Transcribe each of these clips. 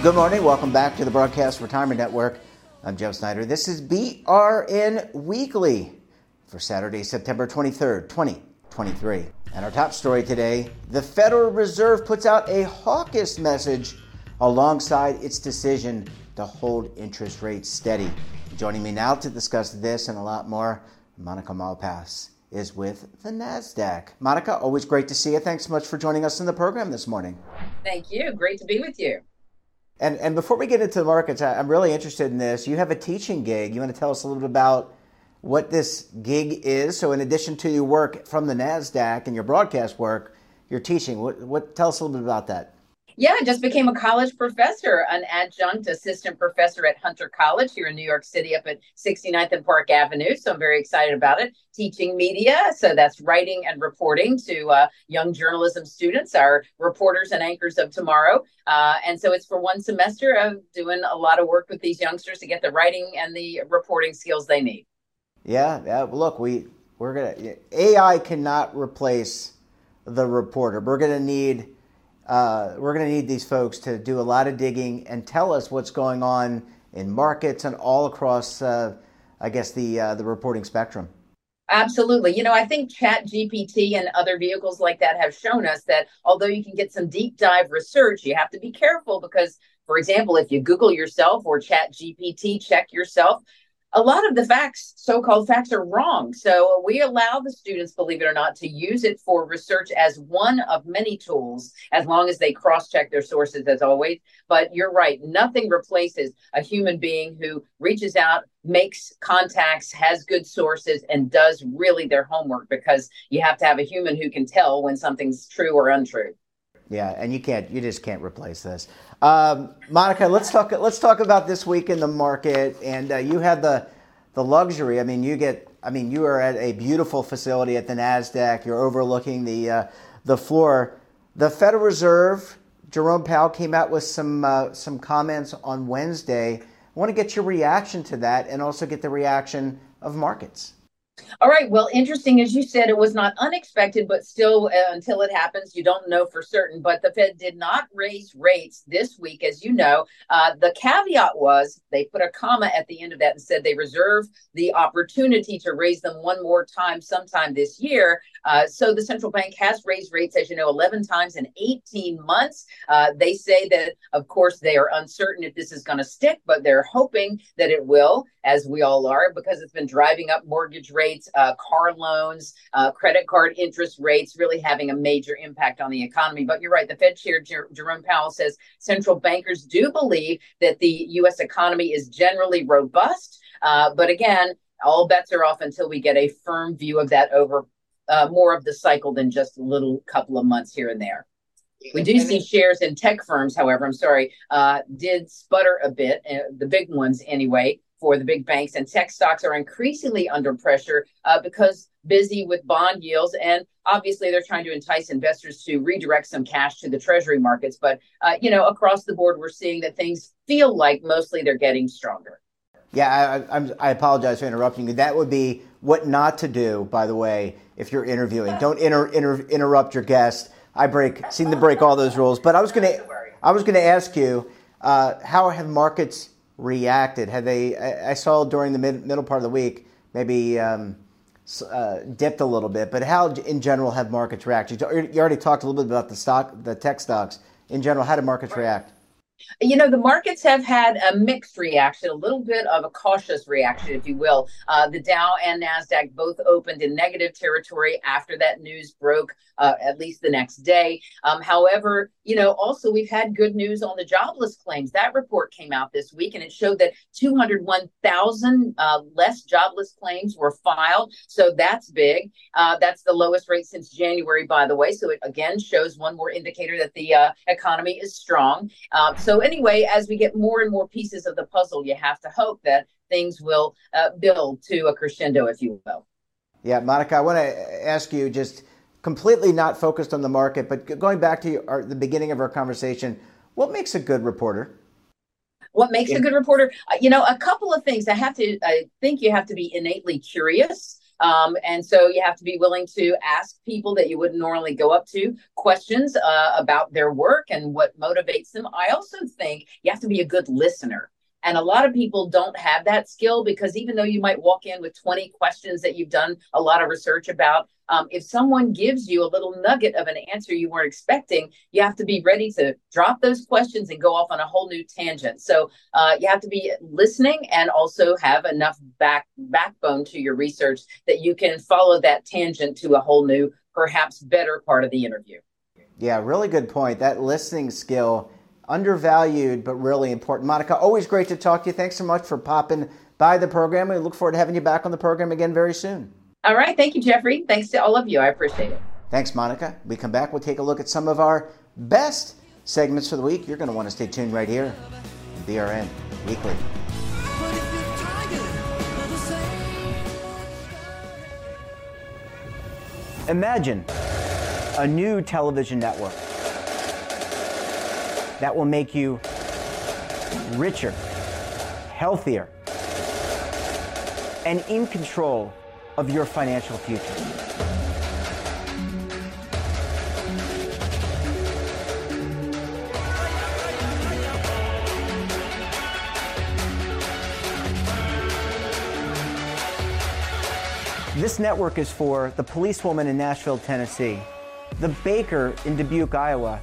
Well, good morning. Welcome back to the Broadcast Retirement Network. I'm Joe Snyder. This is BRN Weekly for Saturday, September 23rd, 2023. And our top story today the Federal Reserve puts out a hawkish message alongside its decision to hold interest rates steady. Joining me now to discuss this and a lot more, Monica Malpass is with the NASDAQ. Monica, always great to see you. Thanks so much for joining us in the program this morning. Thank you. Great to be with you. And and before we get into the markets, I, am really interested in this. You have a teaching gig. You want to tell us a little bit about what this gig is? So, in addition to your work from the Nasdaq and your broadcast work, you're teaching. What what? Tell us a little bit about that. Yeah, I just became a college professor, an adjunct assistant professor at Hunter College here in New York City up at 69th and Park Avenue. So I'm very excited about it. Teaching media. So that's writing and reporting to uh, young journalism students, our reporters and anchors of tomorrow. Uh, and so it's for one semester of doing a lot of work with these youngsters to get the writing and the reporting skills they need. Yeah. yeah look, we, we're to, AI cannot replace the reporter. We're to need uh, we're going to need these folks to do a lot of digging and tell us what's going on in markets and all across, uh, I guess, the uh, the reporting spectrum. Absolutely. You know, I think Chat GPT and other vehicles like that have shown us that although you can get some deep dive research, you have to be careful because, for example, if you Google yourself or Chat GPT, check yourself, a lot of the facts, so called facts, are wrong. So we allow the students, believe it or not, to use it for research as one of many tools, as long as they cross check their sources, as always. But you're right, nothing replaces a human being who reaches out, makes contacts, has good sources, and does really their homework because you have to have a human who can tell when something's true or untrue. Yeah, and you can't, you just can't replace this. Um, Monica, let's talk. Let's talk about this week in the market. And uh, you had the the luxury. I mean, you get. I mean, you are at a beautiful facility at the Nasdaq. You're overlooking the uh, the floor. The Federal Reserve, Jerome Powell came out with some uh, some comments on Wednesday. I want to get your reaction to that, and also get the reaction of markets. All right. Well, interesting. As you said, it was not unexpected, but still, uh, until it happens, you don't know for certain. But the Fed did not raise rates this week, as you know. Uh, the caveat was they put a comma at the end of that and said they reserve the opportunity to raise them one more time sometime this year. Uh, so the central bank has raised rates, as you know, 11 times in 18 months. Uh, they say that, of course, they are uncertain if this is going to stick, but they're hoping that it will, as we all are, because it's been driving up mortgage rates rates, uh, car loans, uh, credit card interest rates, really having a major impact on the economy. But you're right. The Fed Chair Jer- Jerome Powell says central bankers do believe that the U.S. economy is generally robust. Uh, but again, all bets are off until we get a firm view of that over uh, more of the cycle than just a little couple of months here and there. We do see shares in tech firms, however, I'm sorry, uh, did sputter a bit, uh, the big ones anyway for the big banks, and tech stocks are increasingly under pressure uh, because busy with bond yields. And obviously, they're trying to entice investors to redirect some cash to the treasury markets. But, uh, you know, across the board, we're seeing that things feel like mostly they're getting stronger. Yeah, I, I, I apologize for interrupting you. That would be what not to do, by the way, if you're interviewing. Don't inter, inter, interrupt your guest. I break, seem to break all those rules. But I was going to, I was going to ask you, uh, how have markets reacted? Have they? I, I saw during the mid, middle part of the week maybe um, uh, dipped a little bit, but how in general have markets reacted? You already talked a little bit about the stock, the tech stocks. In general, how did markets react? You know, the markets have had a mixed reaction, a little bit of a cautious reaction, if you will. Uh, the Dow and NASDAQ both opened in negative territory after that news broke, uh, at least the next day. Um, however, you know, also we've had good news on the jobless claims. That report came out this week and it showed that 201,000 uh, less jobless claims were filed. So that's big. Uh, that's the lowest rate since January, by the way. So it again shows one more indicator that the uh, economy is strong. Um, so so anyway, as we get more and more pieces of the puzzle, you have to hope that things will uh, build to a crescendo, if you will. Yeah, Monica, I want to ask you just completely not focused on the market, but going back to our, the beginning of our conversation, what makes a good reporter? What makes yeah. a good reporter? Uh, you know, a couple of things. I have to. I think you have to be innately curious. Um, and so you have to be willing to ask people that you wouldn't normally go up to questions uh, about their work and what motivates them. I also think you have to be a good listener. And a lot of people don't have that skill because even though you might walk in with 20 questions that you've done a lot of research about, um, if someone gives you a little nugget of an answer you weren't expecting, you have to be ready to drop those questions and go off on a whole new tangent. So uh, you have to be listening and also have enough back backbone to your research that you can follow that tangent to a whole new, perhaps better part of the interview. Yeah, really good point. That listening skill undervalued but really important. Monica, always great to talk to you. Thanks so much for popping by the program. We look forward to having you back on the program again very soon. All right. Thank you, Jeffrey. Thanks to all of you. I appreciate it. Thanks, Monica. We come back, we'll take a look at some of our best segments for the week. You're going to want to stay tuned right here. BRN Weekly. Imagine a new television network that will make you richer, healthier, and in control of your financial future. This network is for the policewoman in Nashville, Tennessee, the baker in Dubuque, Iowa,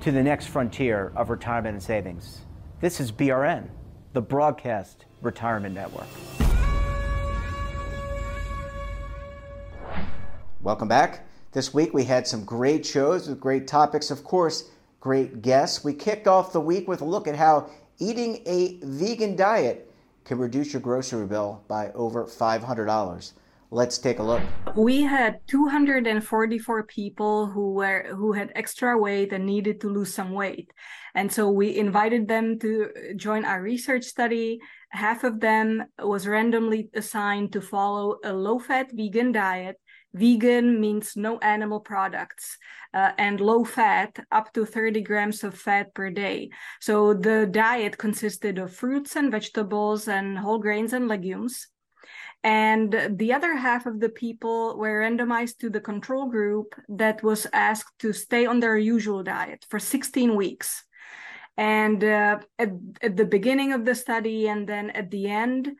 to the next frontier of retirement and savings. This is BRN, the Broadcast Retirement Network. Welcome back. This week we had some great shows with great topics, of course, great guests. We kicked off the week with a look at how eating a vegan diet can reduce your grocery bill by over $500. Let's take a look. We had 244 people who were who had extra weight and needed to lose some weight. And so we invited them to join our research study. Half of them was randomly assigned to follow a low-fat vegan diet. Vegan means no animal products uh, and low fat, up to 30 grams of fat per day. So the diet consisted of fruits and vegetables and whole grains and legumes and the other half of the people were randomized to the control group that was asked to stay on their usual diet for 16 weeks. And uh, at, at the beginning of the study and then at the end,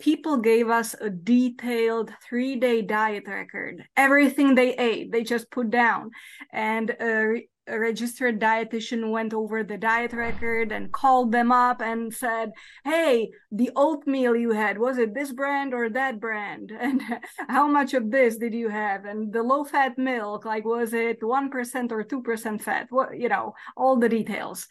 people gave us a detailed three day diet record everything they ate they just put down and uh, registered dietitian went over the diet record and called them up and said, Hey, the oatmeal you had, was it this brand or that brand? And how much of this did you have? And the low fat milk, like, was it 1% or 2% fat? What, you know, all the details.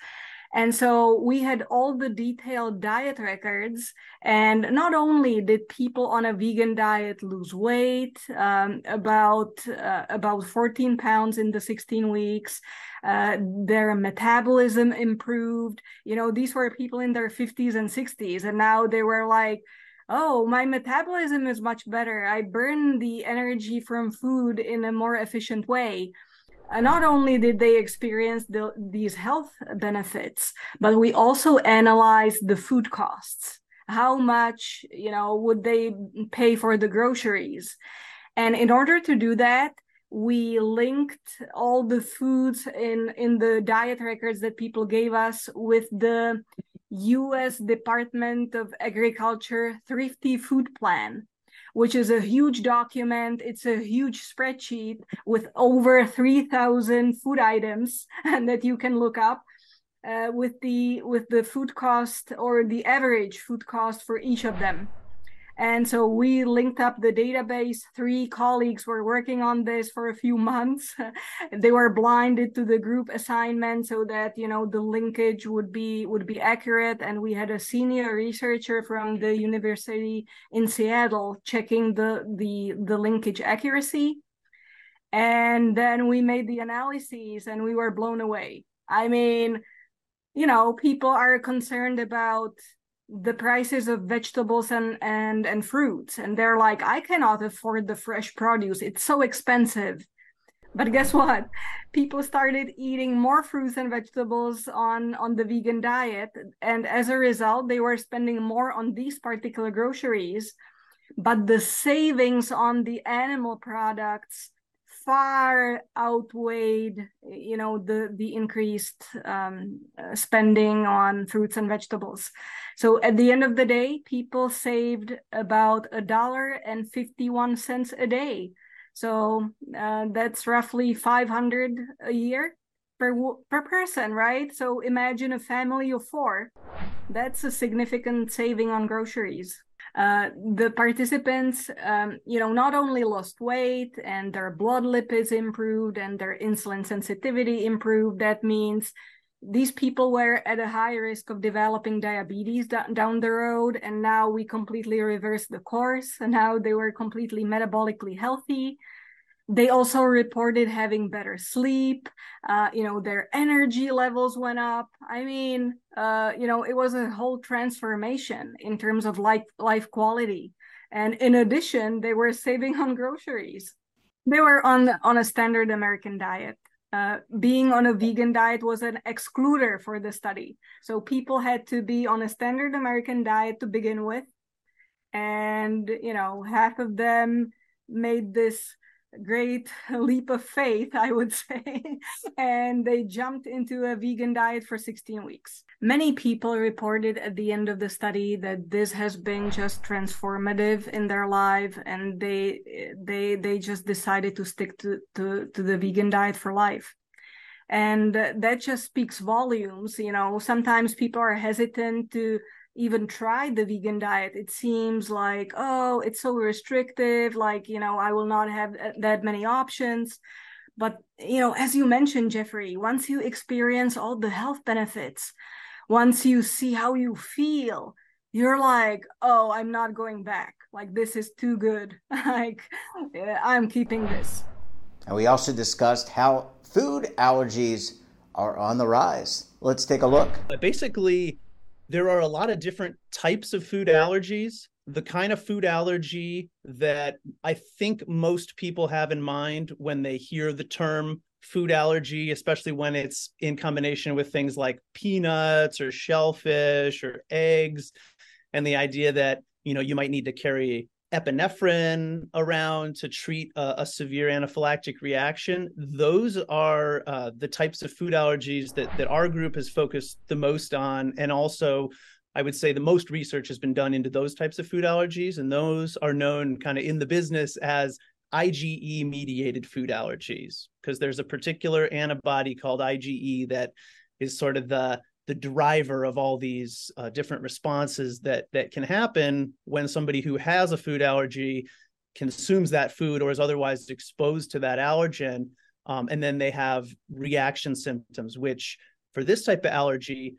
And so we had all the detailed diet records. And not only did people on a vegan diet lose weight, um, about uh, about 14 pounds in the 16 weeks, uh, their metabolism improved. You know, these were people in their 50s and 60s, and now they were like, oh, my metabolism is much better. I burn the energy from food in a more efficient way. And not only did they experience the, these health benefits, but we also analyzed the food costs. How much, you know, would they pay for the groceries? And in order to do that, we linked all the foods in in the diet records that people gave us with the US Department of Agriculture thrifty food plan which is a huge document. It's a huge spreadsheet with over 3,000 food items that you can look up uh, with the with the food cost or the average food cost for each of them. And so we linked up the database. Three colleagues were working on this for a few months. they were blinded to the group assignment so that you know the linkage would be would be accurate. And we had a senior researcher from the university in Seattle checking the the the linkage accuracy. And then we made the analyses and we were blown away. I mean, you know, people are concerned about the prices of vegetables and and and fruits. And they're like i cannot afford the fresh produce. It's so expensive. But guess what? People started eating more fruits and vegetables on on the vegan diet. And as a result they were spending more on these particular groceries. But the savings on the animal products far outweighed you know the the increased um, uh, spending on fruits and vegetables. So at the end of the day people saved about a dollar and 51 cents a day. So uh, that's roughly 500 a year per per person right? So imagine a family of four. That's a significant saving on groceries uh, the participants, um, you know, not only lost weight and their blood lipids improved and their insulin sensitivity improved. That means these people were at a high risk of developing diabetes d- down the road, and now we completely reversed the course. And now they were completely metabolically healthy they also reported having better sleep uh, you know their energy levels went up. I mean uh, you know it was a whole transformation in terms of life life quality. And in addition they were saving on groceries. They were on on a standard american diet. Uh, being on a vegan diet was an excluder for the study. So people had to be on a standard american diet to begin with. And you know half of them made this great leap of faith, I would say, and they jumped into a vegan diet for 16 weeks. Many people reported at the end of the study that this has been just transformative in their life, and they they they just decided to stick to to, to the vegan diet for life. And that just speaks volumes. You know, sometimes people are hesitant to even tried the vegan diet it seems like oh it's so restrictive like you know i will not have uh, that many options. But you know as you mentioned jeffrey once you experience all the health benefits once you see how you feel you're like oh i'm not going back. Like this is too good. Like eh, i'm keeping this. And we also discussed how food allergies are on the rise. Let's take a look. Basically there are a lot of different types of food allergies. The kind of food allergy that I think most people have in mind when they hear the term food allergy, especially when it's in combination with things like peanuts or shellfish or eggs, and the idea that you know you might need to carry epinephrine around to treat a, severe anaphylactic reaction. Those are uh, the types of food allergies that that our group has focused the most on, and also. I would say the most research has been done into those types of food allergies, and those are known kind of in the business as IgE mediated food allergies, because there's a particular antibody called IgE that is sort of the the driver of all these uh, different responses that that can happen when somebody who has a food allergy consumes that food or is otherwise exposed to that allergen um, and then they have reaction symptoms which for this type of allergy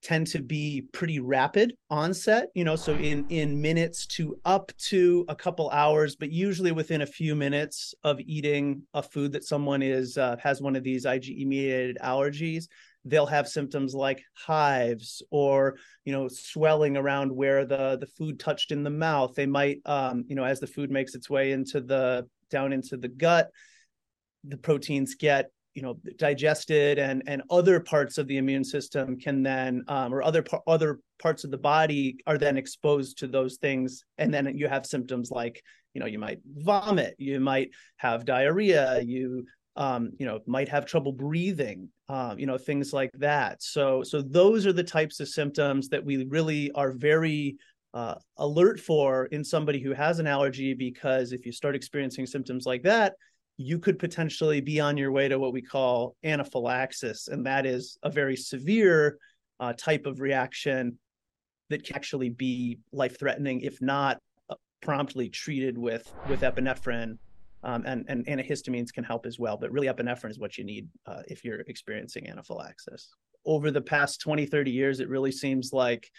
tend to be pretty rapid onset you know so in in minutes to up to a couple hours but usually within a few minutes of eating a food that someone is uh, has one of these IgE mediated allergies they'll have symptoms like hives or you know swelling around where the the food touched in the mouth. They might um, you know as the food makes its way into the down into the gut the proteins get you know digested and and other parts of the immune system can then um, or other other parts of the body are then exposed to those things. And then you have symptoms like you know you might vomit you might have diarrhea you um, you know, might have trouble breathing, uh, you know, things like that. So, so those are the types of symptoms that we really are very uh, alert for in somebody who has an allergy because if you start experiencing symptoms like that, you could potentially be on your way to what we call anaphylaxis, and that is a very severe uh, type of reaction that can actually be life threatening if not uh, promptly treated with with epinephrine um, and, and antihistamines can help as well but really epinephrine is what you need uh, if you're experiencing anaphylaxis. Over the past 20 30 years it really seems like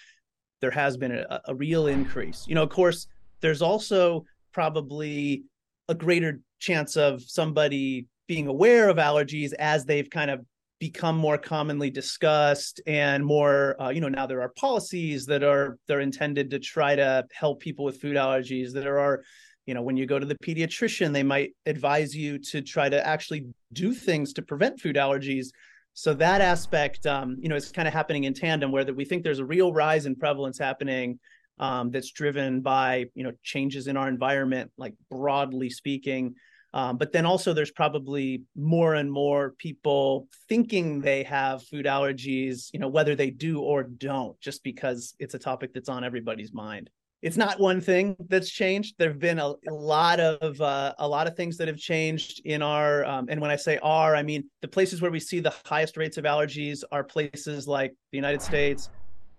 there has been a, a real increase. You know of course there's also probably a greater chance of somebody being aware of allergies as they've kind of become more commonly discussed and more uh, you know now there are policies that are they're intended to try to help people with food allergies there are you know when you go to the pediatrician they might advise you to try to actually do things to prevent food allergies so that aspect um, you know is kind of happening in tandem where that we think there's a real rise in prevalence happening um, that's driven by you know changes in our environment like broadly speaking um, but then also, there's probably more and more people thinking they have food allergies, you know, whether they do or don't, just because it's a topic that's on everybody's mind. It's not one thing that's changed. There have been a, a lot of uh, a lot of things that have changed in our. Um, and when I say our, I mean the places where we see the highest rates of allergies are places like the United States,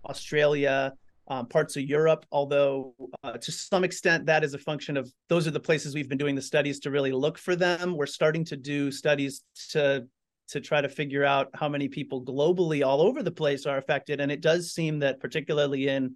Australia, um, parts of Europe, although uh, to some extent that is a function of those are the places we've been doing the studies to really look for them. We're starting to do studies to to try to figure out how many people globally all over the place are affected, and it does seem that particularly in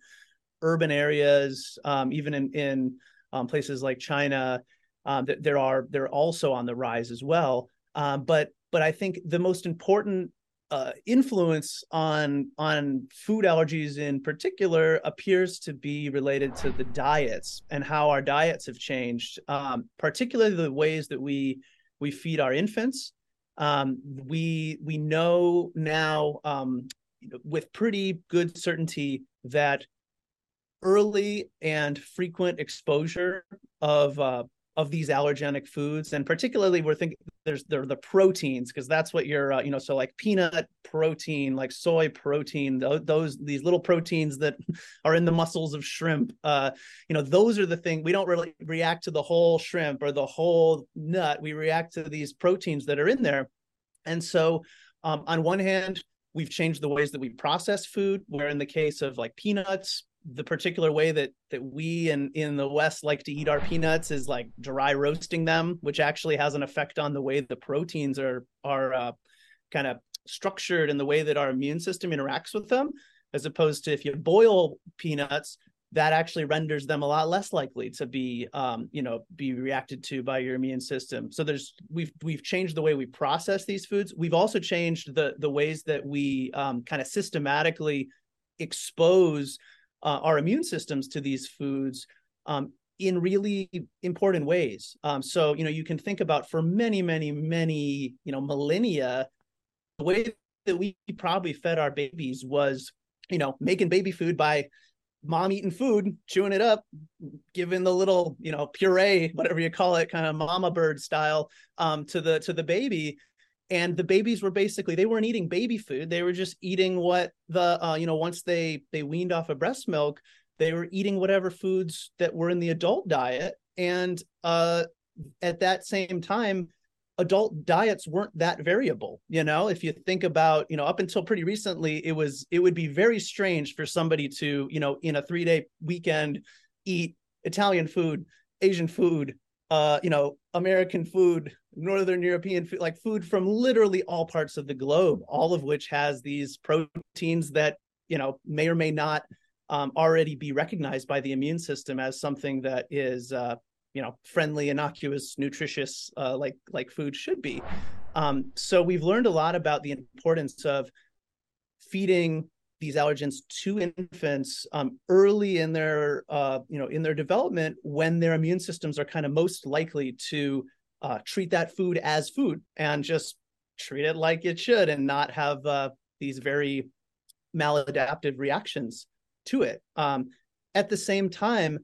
urban areas, um, even in in um, places like China, um, that there are they're also on the rise as well. Um, but but I think the most important uh, influence on on food allergies in particular appears to be related to the diets and how our diets have changed, um, particularly the ways that we we feed our infants. Um, we we know now with pretty good certainty that early and frequent exposure of uh, of these allergenic foods and particularly we're thinking there's there the proteins because that's what you're uh, you know so like peanut protein like soy protein those, those these little proteins that are in the muscles of shrimp uh you know those are the thing we don't really react to the whole shrimp or the whole nut we react to these proteins that are in there. And so um, on one hand we've changed the ways that we process food where in the case of like peanuts the particular way that that we in in the west like to eat our peanuts is like dry roasting them which actually has an effect on the way the proteins are are uh, kind of structured and the way that our immune system interacts with them as opposed to if you boil peanuts that actually renders them a lot less likely to be um, you know be reacted to by your immune system. So there's we've we've changed the way we process these foods. We've also changed the the ways that we um, kind of systematically expose uh, our immune systems to these foods um, in really important ways. Um, so, you know, you can think about for many, many, many, you know, millennia, the way that we probably fed our babies was, you know, making baby food by mom eating food, chewing it up, giving the little, you know, puree, whatever you call it, kind of mama bird style, um, to the to the baby and the babies were basically they weren't eating baby food. They were just eating what the uh, you know once they they weaned off of breast milk they were eating whatever foods that were in the adult diet. And uh, at that same time adult diets weren't that variable you know? If you think about you know up until pretty recently it was it would be very strange for somebody to you know in a 3 day weekend eat italian food asian food uh, you know, American food, Northern European food, like food from literally all parts of the globe, all of which has these proteins that, you know, may or may not um, already be recognized by the immune system as something that is, uh, you know, friendly, innocuous, nutritious, uh, like like food should be. Um, so we've learned a lot about the importance of feeding these allergens to infants um, early in their uh, you know in their development when their immune systems are kind of most likely to uh, treat that food as food and just treat it like it should and not have uh, these very maladaptive reactions to it. Um, at the same time,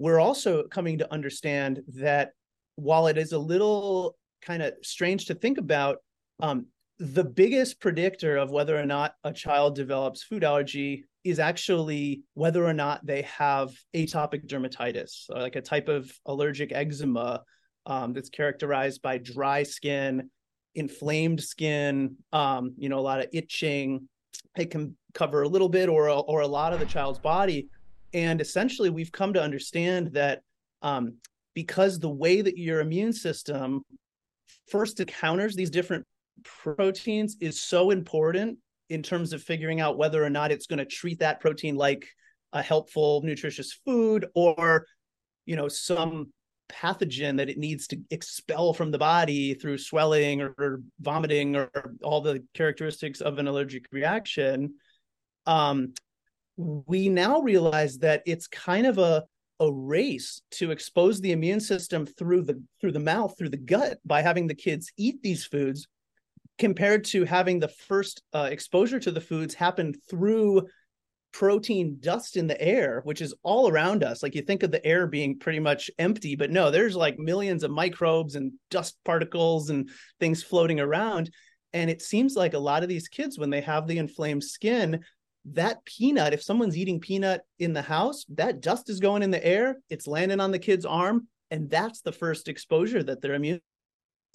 we're also coming to understand that while it is a little kind of strange to think about, um, the biggest predictor of whether or not a child develops food allergy is actually whether or not they have atopic dermatitis, like a type of allergic eczema um, that's characterized by dry skin, inflamed skin, um, you know, a lot of itching. It can cover a little bit or or a lot of the child's body, and essentially we've come to understand that um, because the way that your immune system first encounters these different proteins is so important in terms of figuring out whether or not it's going to treat that protein like a helpful nutritious food or you know some pathogen that it needs to expel from the body through swelling or, or vomiting or, all the characteristics of an allergic reaction. Um, we now realize that it's kind of a a race to expose the immune system through the through the mouth through the gut by having the kids eat these foods compared to having the first uh, exposure to the foods happen through protein dust in the air, which is all around us. Like you think of the air being pretty much empty, but no, there's like millions of microbes and dust particles and things floating around. And it seems like a lot of these kids, when they have the inflamed skin, that peanut, if someone's eating peanut in the house, that dust is going in the air, it's landing on the kid's arm. And that's the first exposure that their immune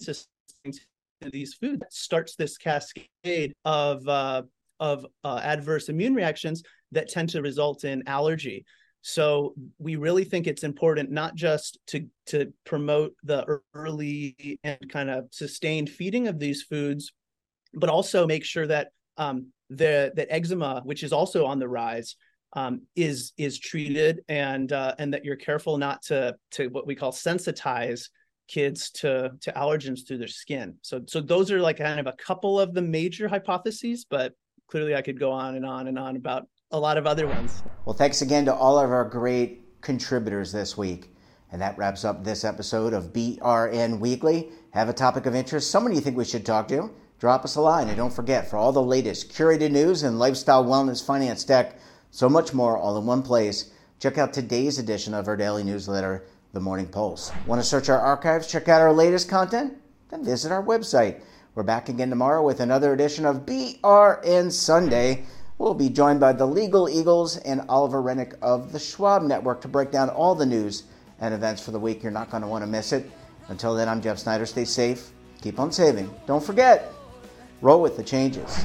system these foods starts this cascade of uh, of uh, adverse immune reactions that tend to result in allergy. So we really think it's important not just to to promote the early and kind of sustained feeding of these foods, but also make sure that um, the that eczema, which is also on the rise, um, is is treated and uh, and that you're careful not to to what we call sensitize kids to to allergens through their skin. So so those are like kind of a couple of the major hypotheses, but clearly I could go on and on and on about a lot of other ones. Well, thanks again to all of our great contributors this week. And that wraps up this episode of BRN Weekly. Have a topic of interest, someone you think we should talk to? Drop us a line. And don't forget, for all the latest curated news and lifestyle, wellness, finance, tech, so much more all in one place, check out today's edition of our daily newsletter, The Morning Pulse. Want to search our archives, check out our latest content? Then visit our website. We're back again tomorrow with another edition of BRN Sunday. We'll be joined by the Legal Eagles and Oliver Renick of the Schwab Network to break down all the news and events for the week. You're not going to want to miss it. Until then, I'm Jeff Snyder. Stay safe, keep on saving. Don't forget, roll with the changes.